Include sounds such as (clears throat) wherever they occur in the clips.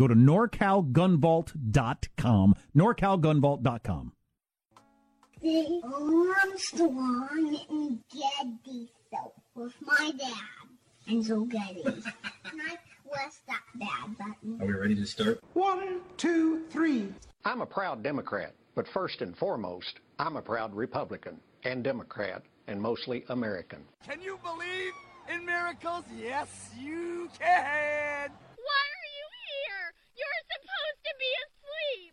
Go to norcalgunvault.com. norcalgunvault.com. The Armstrong and Getty show with my dad and Joe Getty. and (laughs) I press that bad button. Are we ready to start? One, two, three. I'm a proud Democrat, but first and foremost, I'm a proud Republican and Democrat and mostly American. Can you believe in miracles? Yes, you can. You're supposed to be asleep.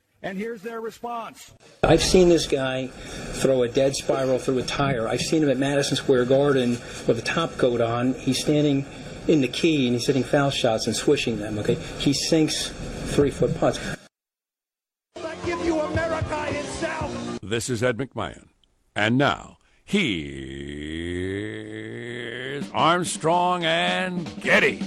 And here's their response. I've seen this guy throw a dead spiral through a tire. I've seen him at Madison Square Garden with a top coat on. He's standing in the key and he's hitting foul shots and swishing them. Okay, he sinks three foot putts. I give you America itself. This is Ed McMahon, and now here's Armstrong and Getty.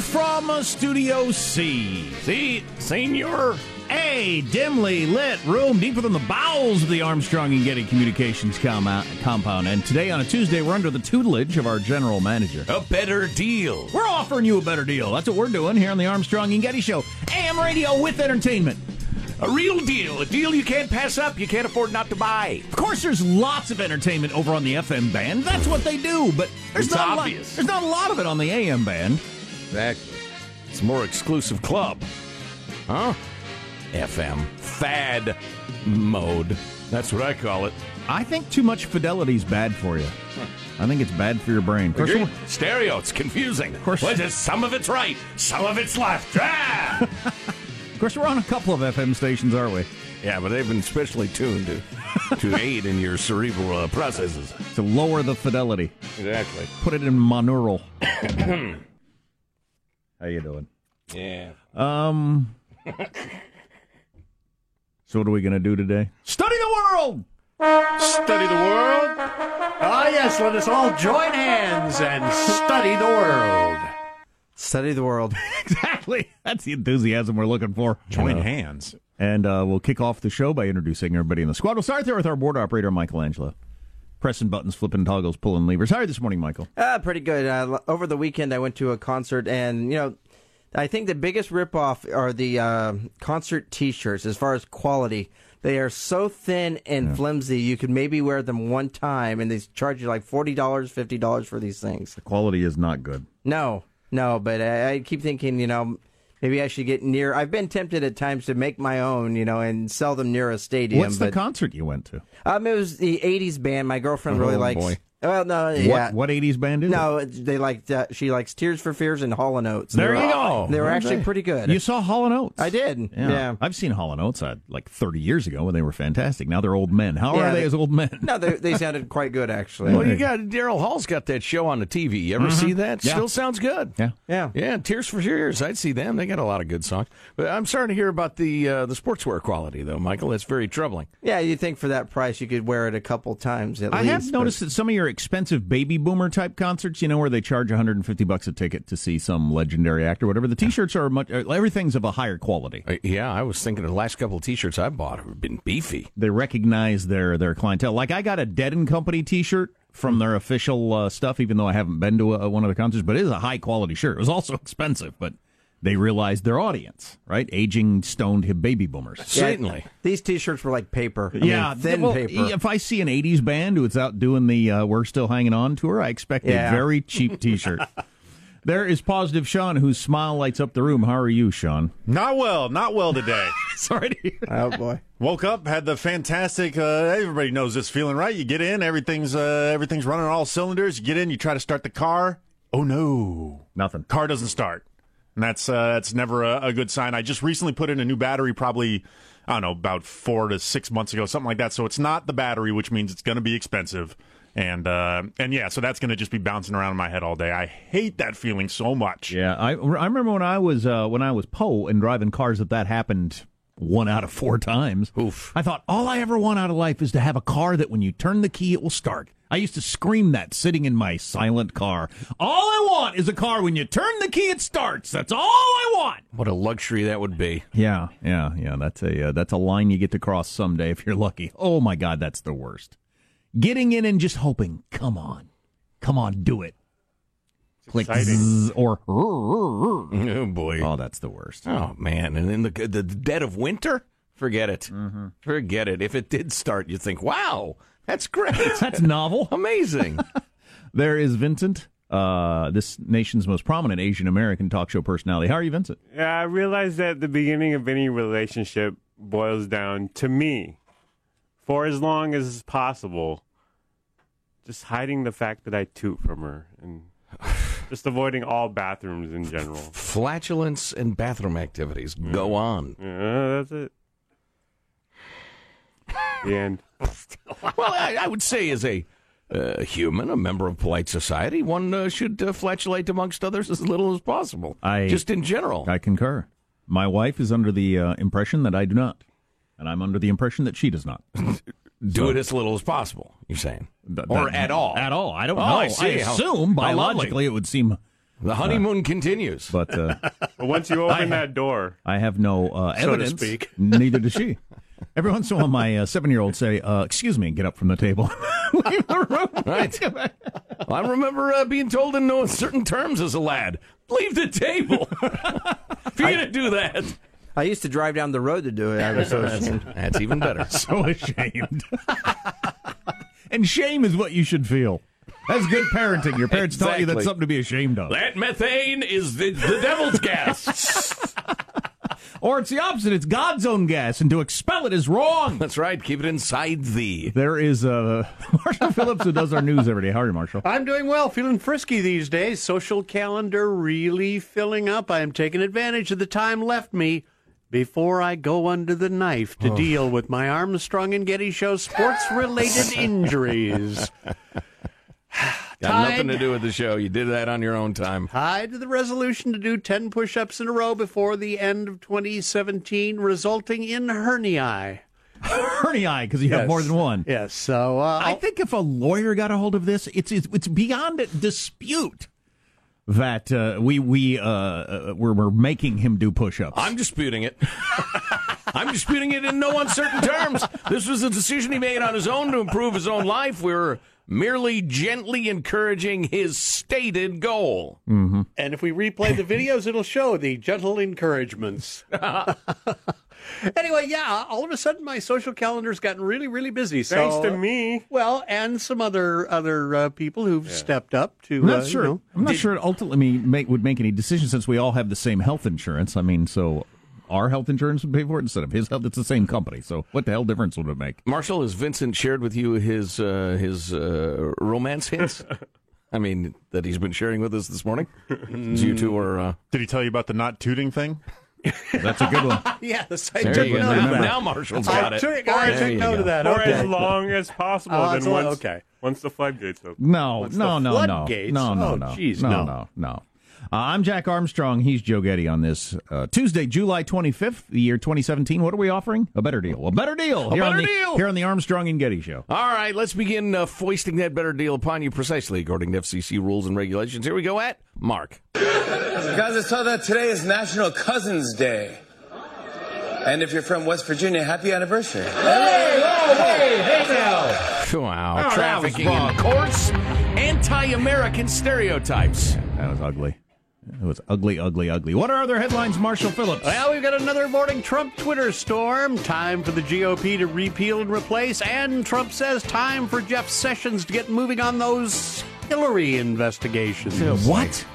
From uh, Studio C. See, Senior? A dimly lit room deeper than the bowels of the Armstrong and Getty Communications com- compound. And today, on a Tuesday, we're under the tutelage of our general manager. A better deal. We're offering you a better deal. That's what we're doing here on the Armstrong and Getty Show. AM radio with entertainment. A real deal. A deal you can't pass up, you can't afford not to buy. Of course, there's lots of entertainment over on the FM band. That's what they do. But there's, it's not, obvious. A lot, there's not a lot of it on the AM band. Exactly. It's a more exclusive club. Huh? FM. Fad mode. That's what I call it. I think too much fidelity is bad for you. I think it's bad for your brain. Of Stereo, it's confusing. Of course. Well, some of it's right, some of it's left. (laughs) Ah! of course, we're on a couple of FM stations, aren't we? Yeah, but they've been specially tuned to, to (laughs) aid in your cerebral uh, processes. To lower the fidelity. Exactly. Put it in monaural. (clears throat) How you doing? Yeah. Um. (laughs) so what are we gonna do today? Study the world. Study the world. Ah, yes. Let us all join hands and study the world. Study the world. (laughs) exactly. That's the enthusiasm we're looking for. Join hands. And uh, we'll kick off the show by introducing everybody in the squad. We'll start there with our board operator, Michelangelo pressing buttons, flipping toggles, pulling levers. How are you this morning, Michael? Uh, pretty good. Uh, over the weekend, I went to a concert, and you know, I think the biggest ripoff are the uh, concert T-shirts as far as quality. They are so thin and yeah. flimsy. You could maybe wear them one time, and they charge you like forty dollars, fifty dollars for these things. The quality is not good. No, no. But I, I keep thinking, you know, maybe I should get near. I've been tempted at times to make my own, you know, and sell them near a stadium. What's but, the concert you went to? Um, it was the '80s band. My girlfriend oh, really likes. Boy. Well, no, yeah. What, what 80s band is it? No, it- they liked. Uh, she likes Tears for Fears and Hall and Oates. There They were- you go. They were Okay. actually pretty good. You saw Hall and Oates? I did. Yeah. I've seen Hall and Oates uh, like 30 years ago when they were fantastic. Now they're old men. How Yeah, are they, they- as old men? (laughs) No, they, they sounded quite good actually. Well, you got Daryl Hall's got that show on the TV. You ever Mhm. see that? Yeah. Still sounds good. Yeah, yeah, yeah. Tears for Fears. I'd see them. They got a lot of good songs. But I'm sorry to hear about the uh, the sportswear quality, though, Michael. That's very troubling. Yeah, you think for that price you could wear it a couple times at I least. have but- noticed that some of your expensive baby boomer type concerts, you know, where they charge 150 bucks a ticket to see some legendary actor, whatever. The T-shirts are much. uh, Everything's of a higher quality. Uh, yeah, I was thinking the last couple of T-shirts I bought have been beefy. They recognize their their clientele. Like I got a Dead and Company T-shirt from their official uh, stuff, even though I haven't been to a, one of the concerts. But it is a high quality shirt. It was also (laughs) expensive, but they realized their audience, right? Aging, stoned hip baby boomers. Yeah, these T-shirts were like paper. I mean, yeah, thin well, paper. If I see an '80s band who's out doing the uh, "We're Still Hanging On" tour, I expect Yeah. a very cheap (laughs) T-shirt. there is positive Sean, whose smile lights up the room. How are you, Sean? Not well, not well today. (laughs) Sorry to hear. Oh boy. Woke up, had the fantastic. Uh, everybody knows this feeling, right? You get in, everything's uh, everything's running on all cylinders. You get in, you try to start the car. Oh no, nothing. Car doesn't start, and that's uh, that's never a, a good sign. I just recently put in a new battery, probably I don't know about four to six months ago, something like that. So it's not the battery, which means it's going to be expensive. And uh, and yeah, so that's going to just be bouncing around in my head all day. I hate that feeling so much. Yeah, I I remember when I was uh, when I was Poe and driving cars that that happened one out of four times. Oof. I thought all I ever want out of life is to have a car that when you turn the key it will start. I used to scream that sitting in my silent car. All I want is a car when you turn the key it starts. That's all I want. What a luxury that would be. Yeah, yeah, yeah. That's a uh, that's a line you get to cross someday if you're lucky. Oh my God, that's the worst. Getting in and just hoping, come on, come on, do it. Click zzz, or (laughs) Oh boy. oh, that's the worst. Oh man! And in the the dead of winter, forget it. Mm-hmm. Forget it. If it did start, you'd think, "Wow, that's great. (laughs) That's novel. (laughs) amazing." There is Vincent, uh, this nation's most prominent Asian American talk show personality. How are you, Vincent? Yeah, I realize that the beginning of any relationship boils down to me, for as long as possible, just hiding the fact that I toot from her and just avoiding all bathrooms in general. Flatulence and bathroom activities. Go on. Yeah, that's it. The end. (laughs) Well, I, I would say, as a uh, human, a member of polite society, one uh, should uh, flatulate amongst others as little as possible. I just in general. I concur. My wife is under the uh, impression that I do not, and I'm under the impression that she does not. (laughs) Do So- it as little as possible. You're saying, Th- or that- at all? At all. I don't Oh, know. I see. How- assume how lovely. biologically it would seem. The honeymoon continues. But uh, (laughs) once you open that door, I have no uh, So to evidence. speak. (laughs) Neither does she. Every once in a while, my uh, seven-year-old say, uh, "Excuse me," and get up from the table. (laughs) Leave the room. Right. I remember uh, being told in no certain terms as a lad, leave the table. if you're going to do that, I used to drive down the road to do it. I was so ashamed. that's even better. (laughs) so ashamed. (laughs) and shame is what you should feel. That's good parenting. Your parents taught you that's something to be ashamed of. That methane is the, the devil's gas. (laughs) Or it's the opposite. It's God's own gas, and to expel it is wrong. That's right. Keep it inside thee. There is uh, Marshall Phillips who does our news every day. How are you, Marshall? I'm doing well, feeling frisky these days. Social calendar really filling up. I am taking advantage of the time left me before I go under the knife to deal with my Armstrong and Getty Show sports related (laughs) injuries. Got nothing to do with the show. You did that on your own time. Tied to the resolution to do 10 push ups in a row before the end of 2017, resulting in herniae. Hernia, because you have more than one. Yes, so uh, I think if a lawyer got a hold of this, it's it's, it's beyond dispute that uh, we we uh, uh, we're, we're making him do push-ups. I'm disputing it. (laughs) I'm disputing it in no uncertain terms. This was a decision he made on his own to improve his own life. We're merely gently encouraging his stated goal. Mm-hmm. And if we replay the videos, it'll show the gentle encouragements. (laughs) anyway, yeah, all of a sudden my social calendar's gotten really, really busy. So, thanks to me. Well, and some other other uh, people who've stepped up to. I'm not uh, you sure. know, I'm not sure it ultimately make, would make any decision since we all have the same health insurance. I mean, so our health insurance would pay for it instead of his health. It's the same company, so what the hell difference would it make? Marshall, has Vincent shared with you his uh, his uh, romance hints? (laughs) I mean, that he's been sharing with us this morning. As you two are. Uh... Did he tell you about the not tooting thing? That's a good one. (laughs) yes, I There took you note of Now- that. now Marshall's got I it. Took, I There took note go. of that. For okay. as long as possible. Oh, then once, okay. once the floodgates open. No, What's no, the no, no, floodgates? no, no, Oh, no, no, no. no, no. Uh, I'm Jack Armstrong. He's Joe Getty on this uh, Tuesday, July 25th, the year 2017. What are we offering? A better deal. A better deal. A here better the, deal. Here on the Armstrong and Getty Show. All right, let's begin uh, foisting that better deal upon you precisely according to FCC rules and regulations. Here we go at Mark. Guys, I saw that today is National Cousins Day. And if you're from West Virginia, happy anniversary. Hey, hey, hey now. Wow. Oh, Trafficking wrong. in course, anti-American stereotypes. That was ugly. It was ugly, ugly, ugly. What are other headlines, Marshall Phillips? Well, we've got another morning Trump Twitter storm. Time for the GOP to repeal and replace. And Trump says time for Jeff Sessions to get moving on those Hillary investigations. What?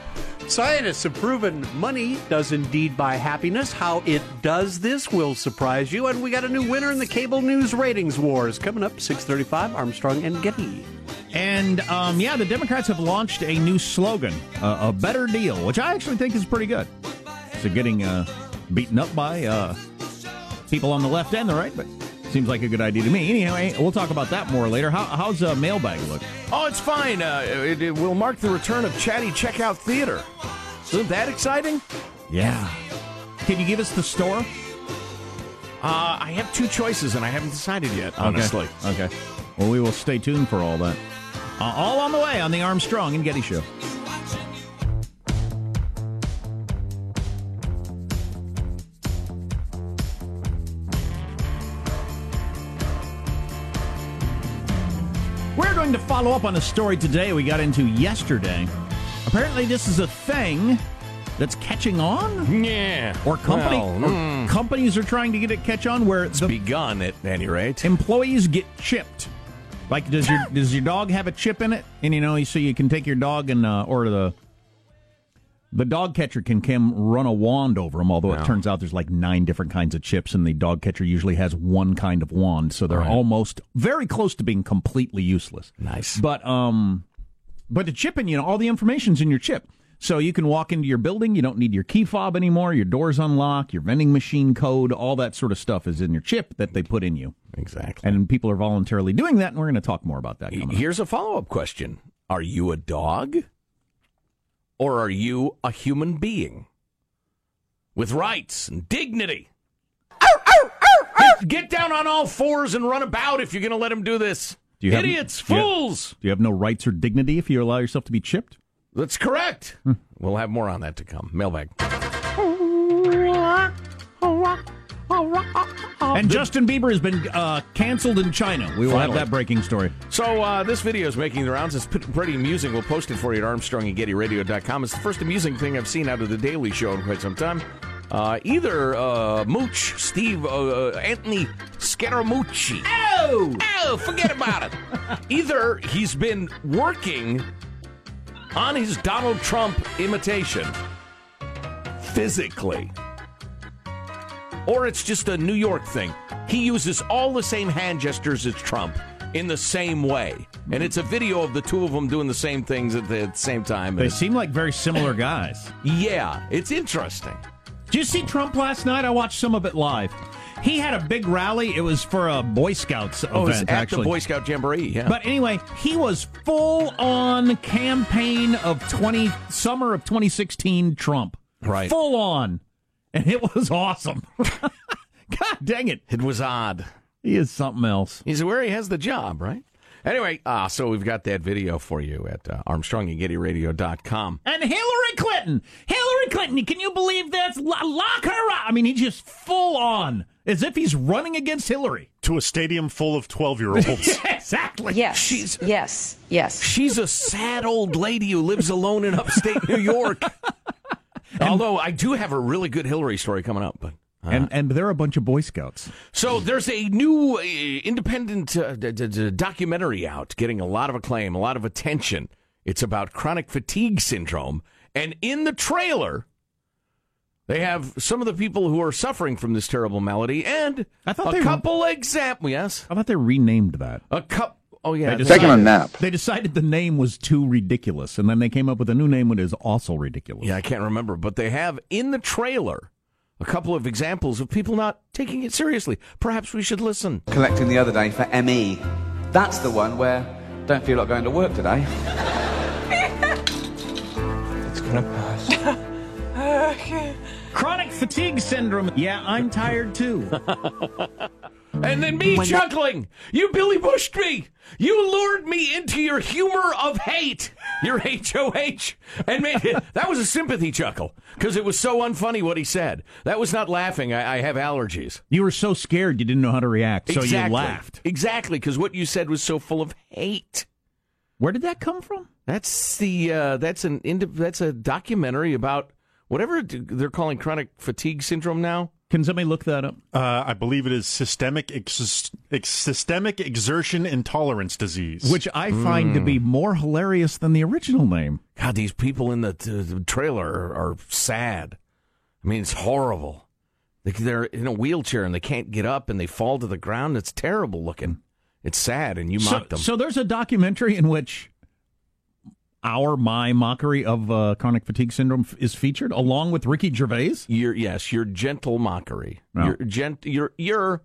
Scientists have proven money does indeed buy happiness. How it does this will surprise you. And we got a new winner in the cable news ratings wars coming up 635 Armstrong and Getty. And um, yeah, the Democrats have launched a new slogan, uh, a better deal, which I actually think is pretty good. So getting uh, beaten up by uh, people on the left and the right, but seems like a good idea to me. Anyway, we'll talk about that more later. How, how's uh, mailbag look? Oh, it's fine. Uh, it, it will mark the return of Chatty Checkout Theater. Isn't that exciting? Yeah. Can you give us the store? Uh, I have two choices, and I haven't decided yet, honestly. Okay. okay. Well, we will stay tuned for all that. Uh, all on the way on the Armstrong and Getty Show. We're going to follow up on a story today we got into yesterday. Apparently, this is a thing that's catching on. Yeah. Or company Well, or mm. companies are trying to get it catch on where it's begun at any rate. employees get chipped. Like does your (laughs) does your dog have a chip in it? And you know, so you can take your dog and uh, or the the dog catcher can come run a wand over them. Although Yeah. it turns out there's like nine different kinds of chips, and the dog catcher usually has one kind of wand, so they're Right. almost very close to being completely useless. Nice. But um, but the chipping, you know, all the information's in your chip. So you can walk into your building, you don't need your key fob anymore, your doors unlock, your vending machine code, all that sort of stuff is in your chip that they put in you. Exactly. And people are voluntarily doing that, and we're going to talk more about that coming up. Here's a follow up question Are you a dog? Or are you a human being? With rights and dignity. Get- Get down on all fours and run about if you're going to let him do this. Do you have- Idiots, do you have- fools. Do you have no rights or dignity if you allow yourself to be chipped? That's correct. We'll have more on that to come. Mailbag. And Justin Bieber has been uh, canceled in China. We will Finally. have that breaking story. So uh, this video is making the rounds. It's pretty amusing. We'll post it for you at ArmstrongandGettyRadio.com. It's the first amusing thing I've seen out of the Daily Show in quite some time. Uh, either uh, Mooch, Steve, uh, uh, Anthony Scaramucci. Oh, oh, forget about it. (laughs) either he's been working on his Donald Trump imitation physically, or it's just a New York thing. He uses all the same hand gestures as Trump in the same way. And it's a video of the two of them doing the same things at the, at the same time. They seem like very similar guys. (laughs) yeah, it's interesting. Did you see Trump last night? I watched some of it live. He had a big rally. It was for a Boy Scouts Oh, event, at actually. the Boy Scout Jamboree, yeah. But anyway, he was full on campaign of 20 summer of 2016 Trump. Right. Full on. And it was awesome. (laughs) God dang it. it was odd. He is something else. He's where he has the job, right? Anyway, uh, so we've got that video for you at uh, ArmstrongandGettyRadio.com. And Hillary Clinton. Hillary Clinton, can you believe this? Lo- Lock her up. I mean, he's just full on, as if he's running against Hillary. To a stadium full of 12 year olds. (laughs) exactly. Yes. She's- yes. Yes. She's a sad old lady who lives alone in upstate New York. (laughs) Although I do have a really good Hillary story coming up, but And and they're a bunch of Boy Scouts. So there's a new uh, independent uh, d- d- d- documentary out, getting a lot of acclaim, a lot of attention. It's about chronic fatigue syndrome, and in the trailer, They have some of the people who are suffering from this terrible malady, and I thought a they- couple example. Yes, I thought they renamed that. a cup. Oh yeah, They they- decided- They decided the name was too ridiculous, and then they came up with a new name that is also ridiculous. Yeah, I can't remember, but they have in the trailer a couple of examples of people not taking it seriously. Perhaps we should listen. collecting the other day for ME. That's the one where don't feel like going to work today. (laughs) It's gonna pass. (laughs) (laughs) Chronic fatigue syndrome. Yeah, I'm tired too. (laughs) And then me chuckling. You Billy Bushed me. You lured me into your humor of hate. Your HOH. And made it, (laughs) that was a sympathy chuckle because it was so unfunny what he said. That was not laughing. I, I have allergies. You were so scared you didn't know how to react, so exactly. you laughed. Exactly, because what you said was so full of hate. Where did that come from? That's the uh, that's an that's a documentary about whatever they're calling chronic fatigue syndrome now. Can somebody look that up? Uh, I believe it is systemic ex- ex- systemic exertion intolerance disease, Which I find to be more hilarious than the original name. God, these people in the, t- the trailer are, are sad. I mean, it's horrible. They, they're in a wheelchair and they can't get up and they fall to the ground. It's terrible looking. It's sad, and you So, mock them. so there's a documentary in which our my mockery of uh, chronic fatigue syndrome f- is featured, along with Ricky Gervais. Your yes, your gentle mockery. No. Your gent. Your your.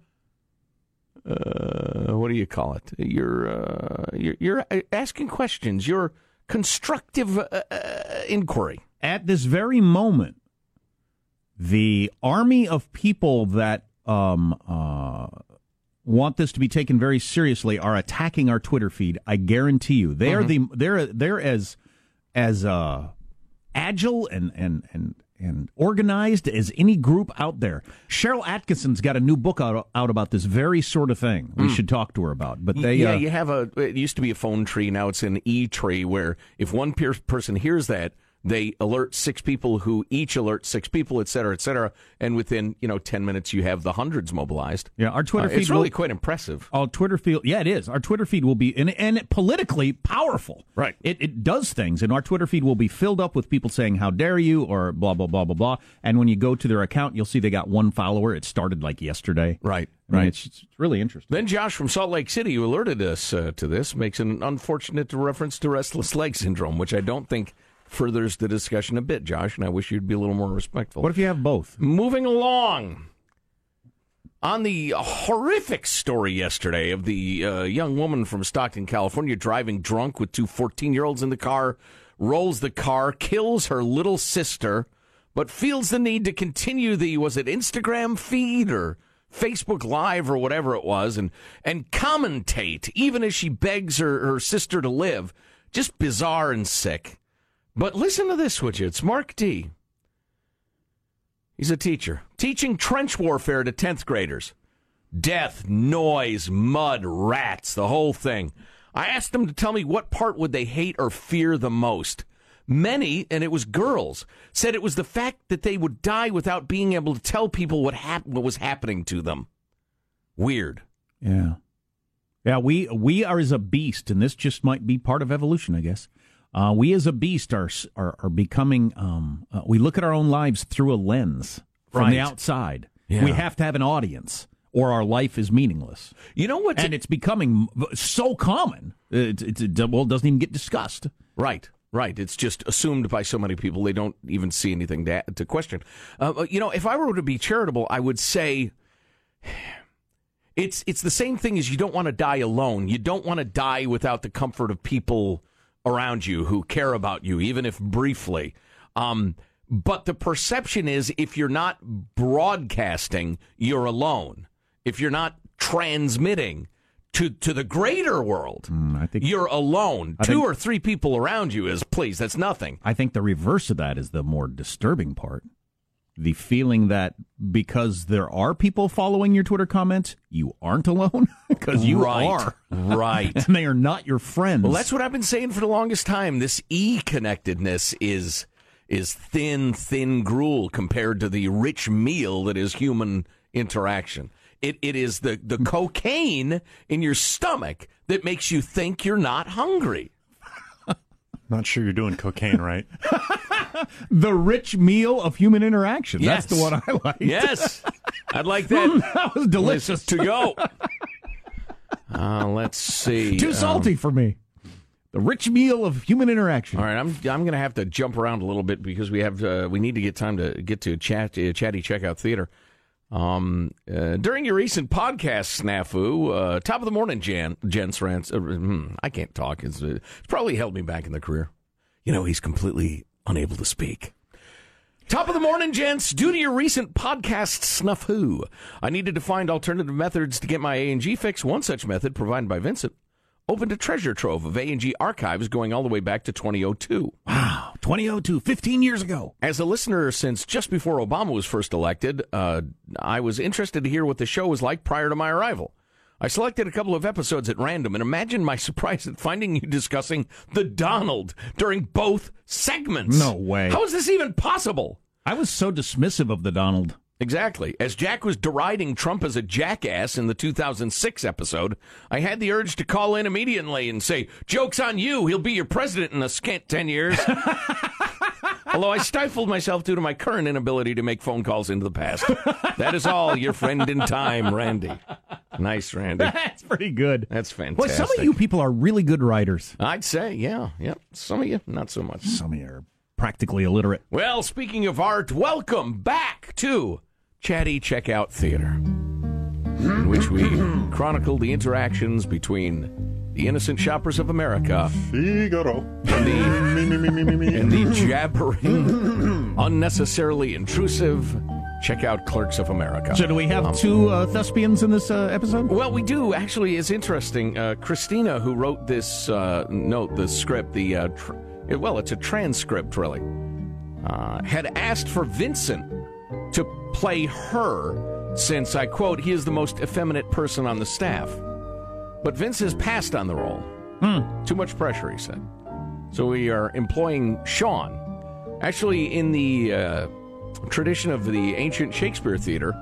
Uh, what do you call it? You're uh, you're, you're asking questions. Your constructive uh, uh, inquiry. At this very moment, the army of people that um, uh, want this to be taken very seriously are attacking our Twitter feed. I guarantee you, they are the they're they're as as uh, agile and and and and organized as any group out there. Sharyl Attkisson's got a new book out out about this very sort of thing. We Mm. should talk to her about. But they yeah, uh, you have a. It used to be a phone tree. Now it's an e tree where if one person hears that, they alert six people who each alert six people, et cetera, et cetera. And within you know ten minutes, you have the hundreds mobilized. Yeah, our Twitter Uh, feed It's really will- quite impressive. Our Twitter feed, yeah, it is. Our Twitter feed will be and, and politically powerful. Right. It it does things, and our Twitter feed will be filled up with people saying "How dare you" or blah blah blah blah blah. And when you go to their account, you'll see they got one follower. It started like yesterday. Right. I mean, Right. It's, it's really interesting. Then Josh from Salt Lake City, who alerted us uh, to this, makes an unfortunate reference to restless leg syndrome, which I don't think furthers the discussion a bit, Josh. And I wish you'd be a little more respectful. What if you have both? Moving along. On the horrific story yesterday of the uh, young woman from Stockton, California, driving drunk with two 14 year olds in the car, rolls the car, kills her little sister, but feels the need to continue the, was it Instagram feed or Facebook Live or whatever it was, and, and commentate, even as she begs her, her sister to live. Just bizarre and sick. But listen to this, would you? It's Mark D. He's a teacher, teaching trench warfare to 10th graders. Death, noise, mud, rats, the whole thing. I asked them to tell me what part would they hate or fear the most. Many, and it was girls, said it was the fact that they would die without being able to tell people what, hap- what was happening to them. Weird. Yeah. Yeah, we we are as a beast, and this just might be part of evolution, I guess. Uh, we as a beast are are, are becoming. Um, uh, we look at our own lives through a lens from the outside. Yeah. We have to have an audience, or our life is meaningless. You know what? And it's becoming so common. It, well, it doesn't even get discussed. Right, right. It's just assumed by so many people they don't even see anything to, to question. Uh, you know, if I were to be charitable, I would say (sighs) it's it's the same thing as you don't want to die alone. You don't want to die without the comfort of people around you who care about you, even if briefly. Um, but the perception is if you're not broadcasting, you're alone. If you're not transmitting to to the greater world, I think you're alone. I Two think- or three people around you is please. That's nothing. I think the reverse of that is the more disturbing part. The feeling that because there are people following your Twitter comments, you aren't alone (laughs) because you Right. are. Right. (laughs) and they are not your friends. Well, that's what I've been saying for the longest time. This e connectedness is is thin, thin gruel compared to the rich meal that is human interaction. It it is the the hmm. cocaine in your stomach that makes you think you're not hungry. Not sure you're doing cocaine right. (laughs) the rich meal of human interaction. Yes. That's the one I like. Yes. I'd like (laughs) that. that was delicious to go. (laughs) Uh, let's see. Too Um, salty for me. The rich meal of human interaction. All right, I'm I'm going to have to jump around a little bit because we have uh, we need to get time to get to chat uh, chatty checkout theater. Um, uh, during your recent podcast snafu, uh, top of the morning, Jan Jen Rants. Uh, hmm, I can't talk. It's, uh, it's probably held me back in the career. You know, he's completely unable to speak. Top of the morning, gents. Due to your recent podcast snafu, I needed to find alternative methods to get my A&G fix. One such method, provided by Vincent, opened a treasure trove of A&G archives going all the way back to 2002. Wow, 2002, 15 years ago. As a listener since just before Obama was first elected, uh, I was interested to hear what the show was like prior to my arrival. I selected a couple of episodes at random and imagine my (laughs) surprise at finding you discussing the Donald during both segments. No way. How is this even possible? I was so dismissive of the Donald. Exactly. As Jack was deriding Trump as a jackass in the 2006 episode, I had the urge to call in immediately and say, Joke's on you. He'll be your president in a scant 10 years. (laughs) Although I stifled myself due to my current inability to make phone calls into the past. That is all, your friend in time, Randy. Nice, Randy. (laughs) That's pretty good. That's fantastic. Well, some of you people are really good writers. I'd say, yeah, yeah. Some of you, not so much. Some of you are practically illiterate. Well, speaking of art, welcome back to Chatty Checkout Theater, in which we (clears throat) chronicle the interactions between the innocent shoppers of America Figaro. and the, (laughs) and the jabbering, unnecessarily intrusive checkout clerks of America. So, do we have Um, two uh, thespians in this uh, episode? Well, we do. Actually, it's interesting. Uh, Christina, who wrote this uh, note, the script, the uh, tr- it- well, it's a transcript, really, uh, had asked for Vincent to play her, since I quote, he is the most effeminate person on the staff. But Vince has passed on the role. Too much pressure, he said. So we are employing Sean. Actually, in the uh, tradition of the ancient Shakespeare theater,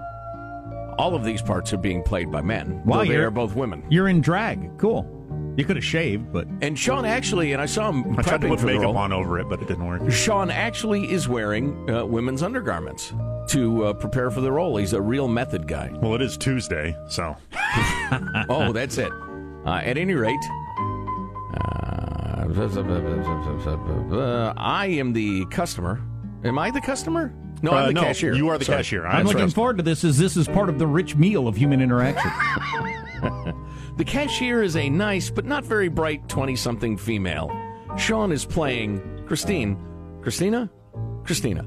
all of these parts are being played by men. Wow, though they you're- both women. You're in drag. Cool. You could have shaved, but And Sean actually, and I saw him I tried to put makeup role. on over it, but it didn't work. Sean actually is wearing uh, women's undergarments to uh, prepare for the role. He's a real method guy. Well, it is Tuesday, so. (laughs) oh, that's it. Uh, at any rate, uh, I am the customer. Am I the customer? No, Uh, I'm the no, cashier. you are the Sorry. cashier. I'm That's looking right. forward to this. As this is part of the rich meal of human interaction. (laughs) (laughs) The cashier is a nice but not very bright 20 something female. Sean is playing Christine. Christina? Christina.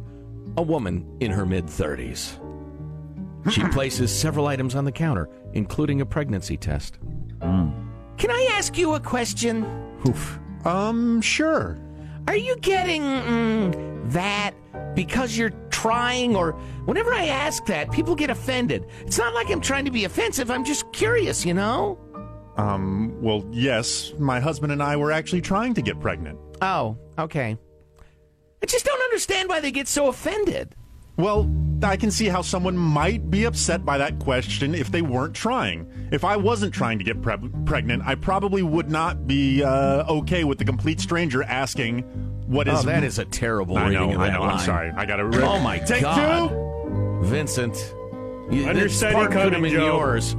A woman in her mid 30s. She places several items on the counter, including a pregnancy test. Can I ask you a question? Oof. Um, sure. Are you getting mm, that because you're trying, or whenever I ask that, people get offended? It's not like I'm trying to be offensive, I'm just curious, you know? Um, well, yes, my husband and I were actually trying to get pregnant. Oh, okay. I just don't understand why they get so offended. Well, I can see how someone might be upset by that question if they weren't trying. If I wasn't trying to get pre- pregnant, I probably would not be uh, okay with the complete stranger asking what is. oh, that is a terrible I know. I know. line. I'm sorry. I got to. Oh my Take God. two. Vincent, you, this Understudy part could have coming, Joe. yours.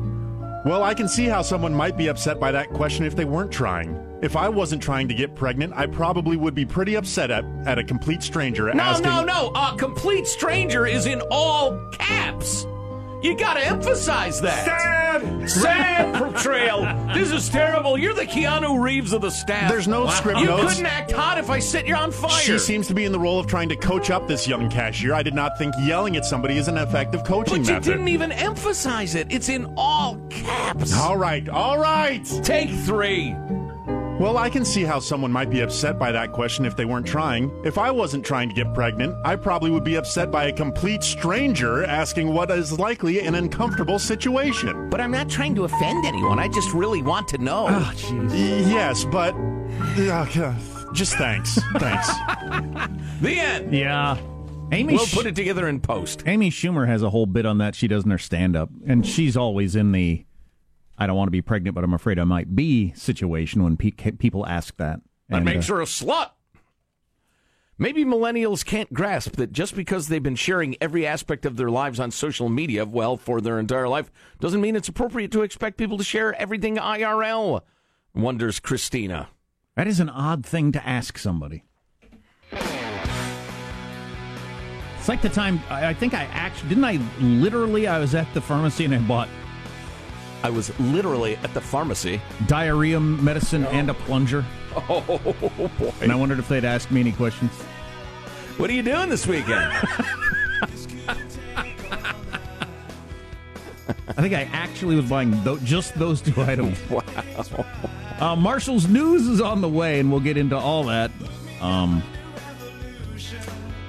Well, I can see how someone might be upset by that question if they weren't trying. If I wasn't trying to get pregnant, I probably would be pretty upset at, at a complete stranger No, asking. no, no. No! A complete stranger is in all caps. You gotta emphasize that. Sad! Sad (laughs) portrayal. This is terrible. You're the Keanu Reeves of the staff. There's no script You notes. couldn't act hot if I set you on fire. She seems to be in the role of trying to coach up this young cashier. I did not think yelling at somebody is an effective coaching But you didn't even emphasize it. It's in all caps. All right, all right. Take three. Well, I can see how someone might be upset by that question if they weren't trying. If I wasn't trying to get pregnant, I probably would be upset by a complete stranger asking what is likely an uncomfortable situation. But I'm not trying to offend anyone. I just really want to know. Oh, jeez. Yes, but uh, just thanks. Thanks. (laughs) the end. Yeah. Amy We'll Sch- put it together in post. Amy Schumer has a whole bit on that she does in her stand up. And she's always in the I don't want to be pregnant, but I'm afraid I might be situation when pe- people ask that. That And, makes uh, her a slut. Maybe millennials can't grasp that just because they've been sharing every aspect of their lives on social media, well, for their entire life, doesn't mean it's appropriate to expect people to share everything IRL, wonders Christina. That is an odd thing to ask somebody. It's like the time I I think I actually didn't I literally I was at the pharmacy and I bought I was literally at the pharmacy. diarrhea medicine and a plunger. (laughs) Oh, boy. And I wondered if they'd ask me any questions. What are you doing this weekend? (laughs) I think I actually was buying tho- just those two items. (laughs) wow. Uh, Marshall's news is on the way, and we'll get into all that. Um,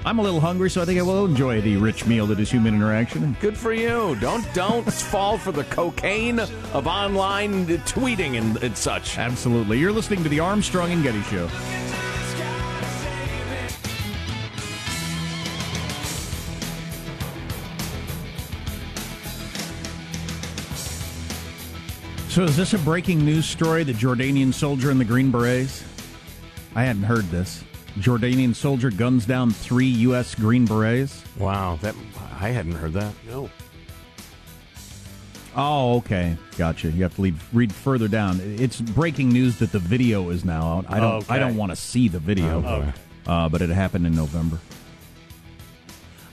I'm a little hungry, so I think I will enjoy the rich meal that is human interaction. Good for you. Don't don't (laughs) fall for the cocaine of online tweeting and, and such. Absolutely. You're listening to the Armstrong and Getty Show. So, is this a breaking news story? The Jordanian soldier in the Green Berets? I hadn't heard this. Jordanian soldier guns down three U.S. Green Berets. Wow, that I hadn't heard that. No. Oh, okay, gotcha. You have to lead, read further down. It's breaking news that the video is now out. I don't. okay. I don't want to see the video, Okay. uh, but it happened in November.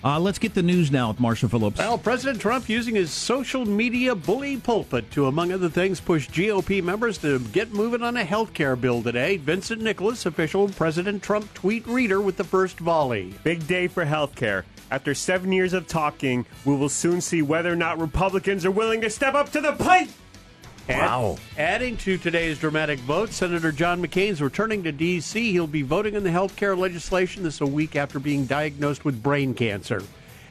Uh, let's get the news now with Marshall Phillips. Well, President Trump using his social media bully pulpit to, among other things, push GOP members to get moving on a health care bill today. Vincent Nicholas, official President Trump tweet reader, with the first volley. Big day for healthcare. After seven years of talking, we will soon see whether or not Republicans are willing to step up to the plate. Wow. adding to today's dramatic vote, Senator John McCain's returning to D.C. He'll be voting on the health care legislation this a week after being diagnosed with brain cancer.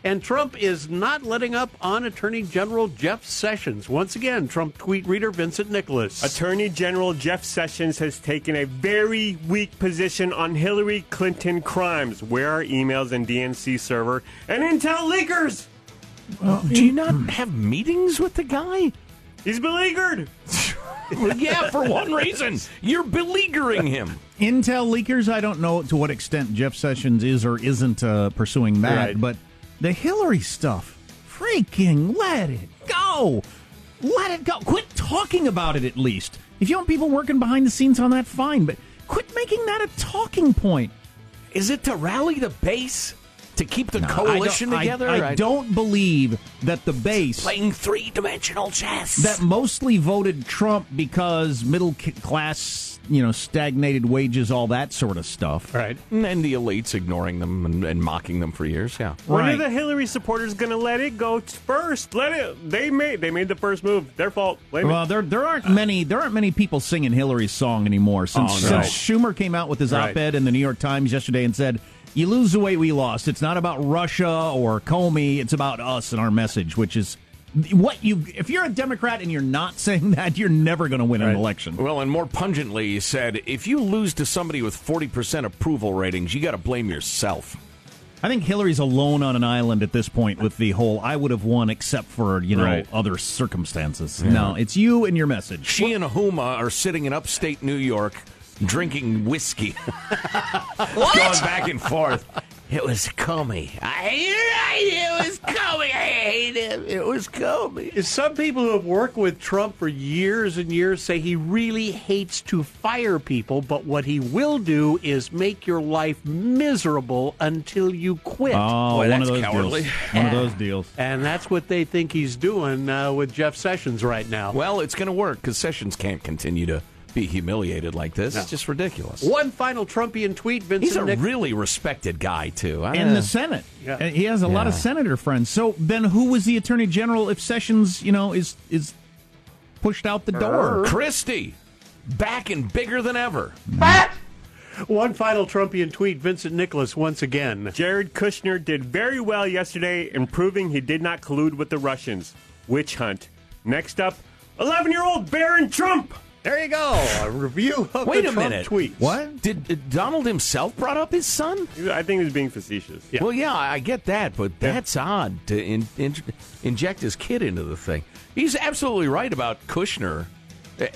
And Trump is not letting up on Attorney General Jeff Sessions. Once again, Trump tweet reader Vincent Nicholas. Attorney General Jeff Sessions has taken a very weak position on Hillary Clinton crimes. Where are emails and DNC server and intel leakers? Do you not have meetings with the guy? He's beleaguered. (laughs) Yeah, for one reason. You're beleaguering him. Intel leakers, I don't know to what extent Jeff Sessions is or isn't uh, pursuing that, Right. but the Hillary stuff, freaking let it go. Let it go. Quit talking about it at least. If you want people working behind the scenes on that, fine, but quit making that a talking point. Is it to rally the base? To keep the No, coalition I together? I, I don't believe that the base Playing three dimensional chess. that mostly voted Trump because middle class, you know, stagnated wages, all that sort of stuff. Right. and the elites ignoring them and, and mocking them for years. Yeah. When Right. are the Hillary supporters going to let it go first? Let it. They made. They made the first move. Their fault. Blame Well, there there aren't many there aren't many people singing Hillary's song anymore since, Oh, no. since Schumer came out with his Right. op-ed in the New York Times yesterday and said, "You lose the way we lost. It's not about Russia or Comey. It's about us and our message, which is what you. If you're a Democrat and you're not (laughs) saying that, you're never going to win an election. Well, and more pungently, he said, if you lose to somebody with 40% approval ratings, you got to blame yourself. I think Hillary's alone on an island at this point with the whole "I would have won except for you know Right. other circumstances." No, it's you and your message. She and Huma are sitting in upstate New York drinking whiskey. (laughs) Going back and forth. It was Comey. I hate it. It. It was Comey. I hate him. It was Comey. Some people who have worked with Trump for years and years say he really hates to fire people, but what he will do is make your life miserable until you quit. Oh, Boy, one that's of those cowardly. deals. One of those deals. And that's what they think he's doing uh, with Jeff Sessions right now. Well, it's going to work because Sessions can't continue to be humiliated like this. It's just ridiculous. One final Trumpian tweet, Vincent He's a Nick- really respected guy, too. I- in the Senate. Yeah. He has a lot of senator friends. So then, who was the attorney general if Sessions, you know, is is pushed out the door? Christie, back and bigger than ever. One final Trumpian tweet, Vincent Nicholas once again. Jared Kushner did very well yesterday in proving he did not collude with the Russians. Witch hunt. Next up, 11 year old Barron Trump. There you go. A review of Wait the a Trump minute. tweets. What did, did Donald himself brought up his son? I think he was being facetious. Well, yeah, I get that, but that's odd to in, in, inject his kid into the thing. He's absolutely right about Kushner,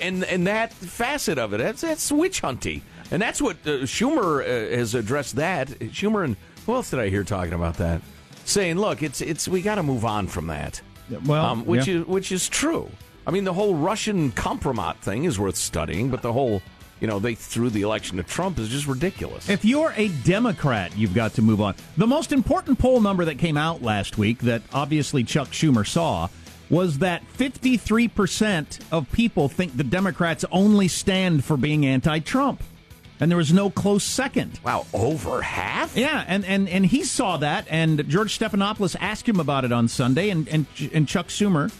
and and that facet of it. That's that's witch hunty. And that's what uh, Schumer uh, has addressed that. Schumer and who else did I hear talking about that? Saying, look, it's it's we got to move on from that. well, um, which yeah. is which is true. I mean, the whole Russian compromat thing is worth studying, but the whole, you know, they threw the election to Trump is just ridiculous. If you're a Democrat, you've got to move on. The most important poll number that came out last week that obviously Chuck Schumer saw was that 53% of people think the Democrats only stand for being anti Trump. And there was no close second. Wow, over half? Yeah, and, and, and he saw that, and George Stephanopoulos asked him about it on Sunday, and, and, and Chuck Schumer,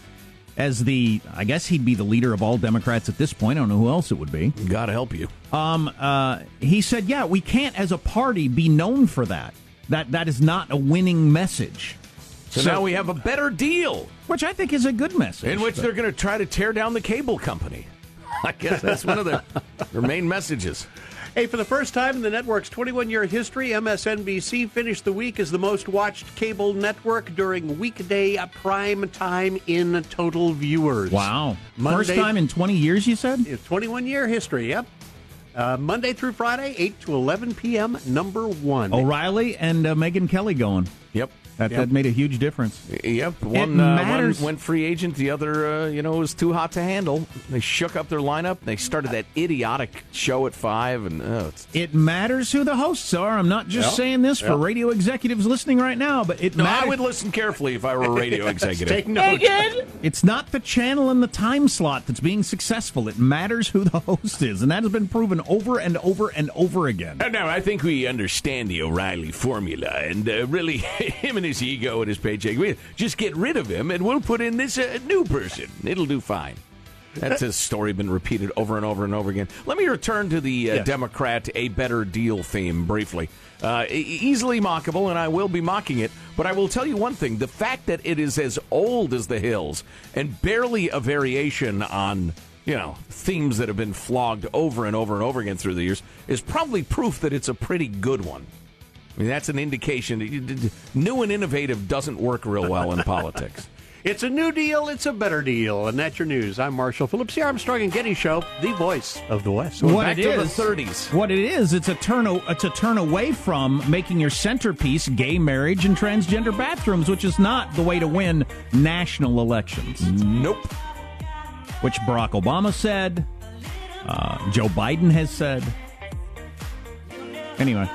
as the, I guess he'd be the leader of all Democrats at this point, I don't know who else it would be. God help you. Um, uh, he said, "Yeah, we can't, as a party, be known for that. That that is not a winning message." So, now we have a better deal, which I think is a good message. in which but- they're going to try to tear down the cable company. (laughs) I guess that's one of their, their main messages. Hey, for the first time in the network's 21 year history, MSNBC finished the week as the most watched cable network during weekday prime time in total viewers. Wow, Monday- first time in twenty years, you said. It's 21 year history, yep. Uh, Monday through Friday, 8 to 11 p.m., number one. O'Reilly and uh, Megyn Kelly going. Yep. That, Yep. that made a huge difference. Yep, It one, uh, one matters. went free agent. The other, uh, you know, was too hot to handle. They shook up their lineup. They started that idiotic show at five, and oh, it's It matters who the hosts are. I'm not just Yep. saying this for radio executives listening right now, but it no. matters. I would listen carefully if I were a radio (laughs) executive. Take notes. It's not the channel and the time slot that's being successful. It matters who the (laughs) host is, and that has been proven over and over and over again. Uh, No, I think we understand the O'Reilly formula, and uh, really, (laughs) him and his ego and his paycheck. We just get rid of him, and we'll put in this uh, new person. It'll do fine. That's a (laughs) story been repeated over and over and over again. Let me return to the uh, Yes. Democrat a better deal theme briefly. Uh, e- easily mockable, and I will be mocking it. But I will tell you one thing: the fact that it is as old as the hills and barely a variation on you know themes that have been flogged over and over and over again through the years is probably proof that it's a pretty good one. I mean, that's an indication that you- d- d- new and innovative doesn't work real well in politics. (laughs) It's a new deal, it's a better deal. And that's your news. I'm Marshall Phillips, the Armstrong and Getty Show, the voice of the West. what back it to the 30s. What it is, it's a turn. o- It's a turn away from making your centerpiece gay marriage and transgender bathrooms, which is not the way to win national elections. Nope. Which Barack Obama said, uh, Joe Biden has said. Anyway,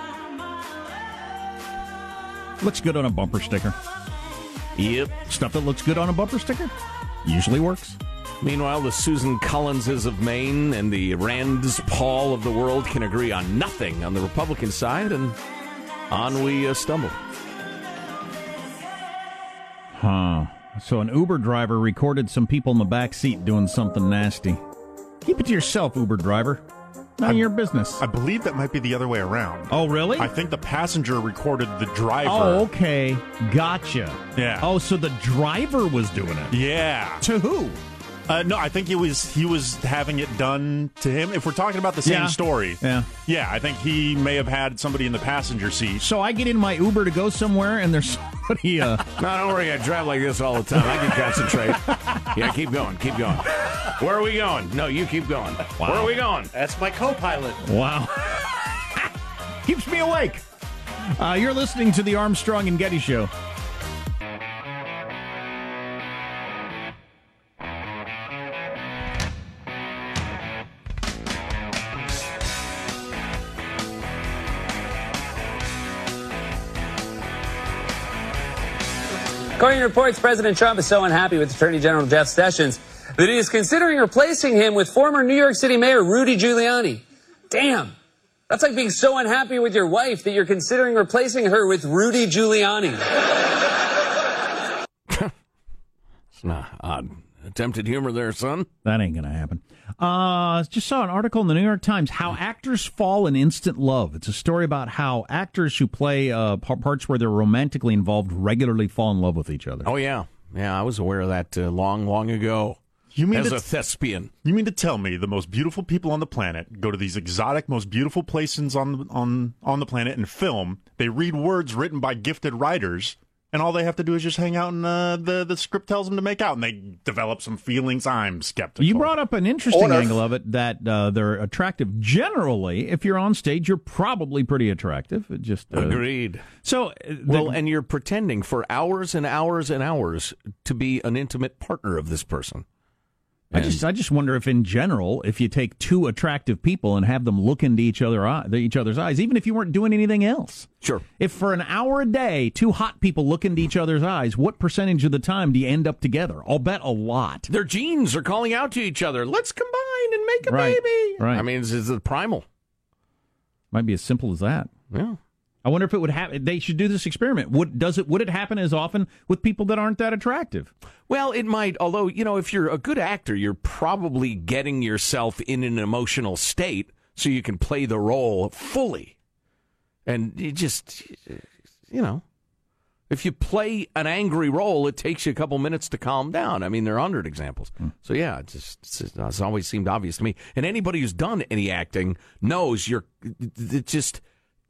looks good on a bumper sticker. Yep. Stuff that looks good on a bumper sticker usually works. Meanwhile, the Susan Collinses of Maine and the Rands Paul of the world can agree on nothing on the Republican side, and on we uh, stumble. Huh. So an Uber driver recorded some people in the back seat doing something nasty. Keep it to yourself, Uber driver. None of your business. I believe that might be the other way around. Oh, really? I think the passenger recorded the driver. Oh, okay. Gotcha. Yeah. Oh, so the driver was doing it. Yeah. To who? Uh, no, I think he was he was having it done to him. If we're talking about the same Yeah. story, Yeah. yeah, I think he may have had somebody in the passenger seat. So I get in my Uber to go somewhere, and there's somebody. Uh, (laughs) No, don't worry. I drive like this all the time. I can concentrate. yeah, keep going. Keep going. Where are we going? No, you keep going. Where are we going? That's my co pilot. wow. (laughs) Keeps me awake. Uh, you're listening to the Armstrong and Getty Show. According to reports, President Trump is so unhappy with Attorney General Jeff Sessions that he is considering replacing him with former New York City Mayor Rudy Giuliani. Damn. That's like being so unhappy with your wife that you're considering replacing her with Rudy Giuliani. (laughs) It's not odd. Attempted humor there, son. That ain't gonna happen. Uh, just saw an article in the New York Times how actors fall in instant love. It's a story about how actors who play uh, parts where they're romantically involved regularly fall in love with each other. Oh yeah, yeah. I was aware of that uh, long, long ago. You mean as to- a thespian? You mean to tell me the most beautiful people on the planet go to these exotic, most beautiful places on on on the planet and film? They read words written by gifted writers, and all they have to do is just hang out, and uh, the the script tells them to make out, and they develop some feelings. I'm skeptical. You brought up an interesting Or if- angle of it that uh, they're attractive. Generally, if you're on stage, you're probably pretty attractive. It just uh, Agreed. So, uh, well, the- and you're pretending for hours and hours and hours to be an intimate partner of this person. I just I just wonder if in general, if you take two attractive people and have them look into each other uh, eye, each other's eyes, even if you weren't doing anything else. Sure. If for an hour a day, two hot people look into each other's eyes, what percentage of the time do you end up together? I'll bet a lot. Their genes are calling out to each other. Let's combine and make a Right, baby. right. I mean, is the primal. Might be as simple as that. Yeah. I wonder if it would happen. They should do this experiment. Would does it? Would it happen as often with people that aren't that attractive? Well, it might. Although you know, if you're a good actor, you're probably getting yourself in an emotional state so you can play the role fully. And you just, you know, if you play an angry role, it takes you a couple minutes to calm down. I mean, there are hundred examples. Hmm. So yeah, it just it's, it's always seemed obvious to me. And anybody who's done any acting knows you're it just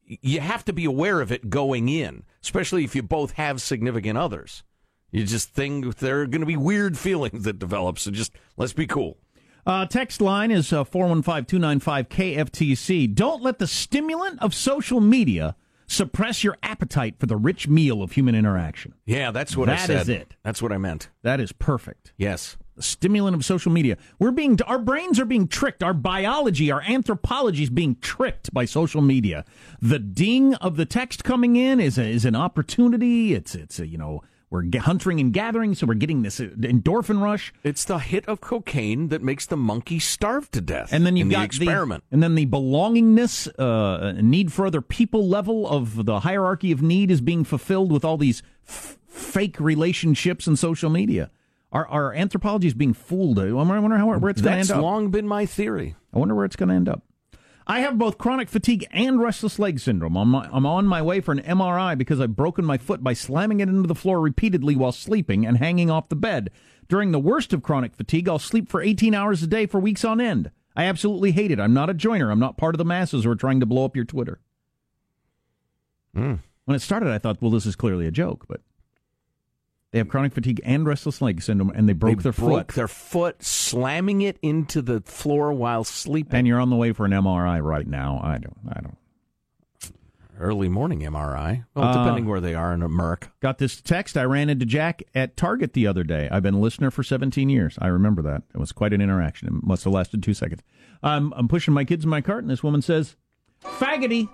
you have to be aware of it going in, especially if you both have significant others. You just think there are going to be weird (laughs) feelings that develop. So just let's be cool. Uh, text line is uh, 415-295-KFTC. Don't let the stimulant of social media suppress your appetite for the rich meal of human interaction. Yeah, that's what I said. is it. That's what I meant. That is perfect. Yes. The stimulant of social media. We're being our brains are being tricked. Our biology, our anthropology is being tricked by social media. The ding of the text coming in is a, is an opportunity. It's it's a, you know we're g- hunting and gathering, so we're getting this uh, endorphin rush. It's the hit of cocaine that makes the monkey starve to death. And then you've got the experiment. and then the belongingness, uh, need for other people level of the hierarchy of need is being fulfilled with all these f- fake relationships and social media. Our, our anthropology is being fooled. I wonder, how where it's going to end up. That's long been my theory. I wonder where it's going to end up. I have both chronic fatigue and restless leg syndrome. I'm, I'm on my way for an MRI because I've broken my foot by slamming it into the floor repeatedly while sleeping and hanging off the bed. During the worst of chronic fatigue, I'll sleep for 18 hours a day for weeks on end. I absolutely hate it. I'm not a joiner. I'm not part of the masses who are trying to blow up your Twitter. Hmm. When it started, I thought, well, this is clearly a joke, but they have chronic fatigue and restless leg syndrome, and they broke They their broke foot. their foot, slamming it into the floor while sleeping. And you're on the way for an MRI right now. I don't. I don't. Early morning MRI. Well, Uh, depending where they are in America. Got this text. I ran into Jack at Target the other day. I've been a listener for 17 years. I remember that. It was quite an interaction. It must have lasted two seconds. I'm, I'm pushing my kids in my cart, and this woman says, Faggoty.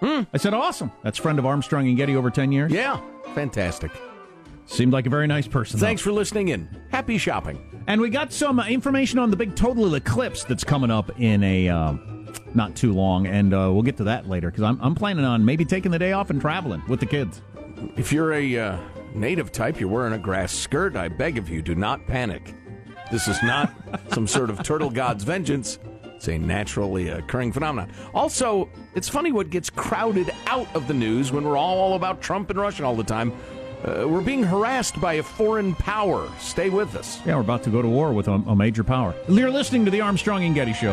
I said, awesome. That's friend of Armstrong and Getty over 10 years. Yeah, fantastic. Seemed like a very nice person. though. Thanks for listening in. Happy shopping. And we got some uh, information on the big total eclipse that's coming up in a um, not too long, and uh, we'll get to that later because I'm, I'm planning on maybe taking the day off and traveling with the kids. If you're a uh, native type, you're wearing a grass skirt, I beg of you, do not panic. This is not (laughs) some sort of turtle god's vengeance. It's a naturally occurring phenomenon. Also, it's funny what gets crowded out of the news when we're all about Trump and Russia all the time. Uh, we're being harassed by a foreign power. Stay with us. Yeah, we're about to go to war with a, a major power. You're listening to the Armstrong and Getty Show.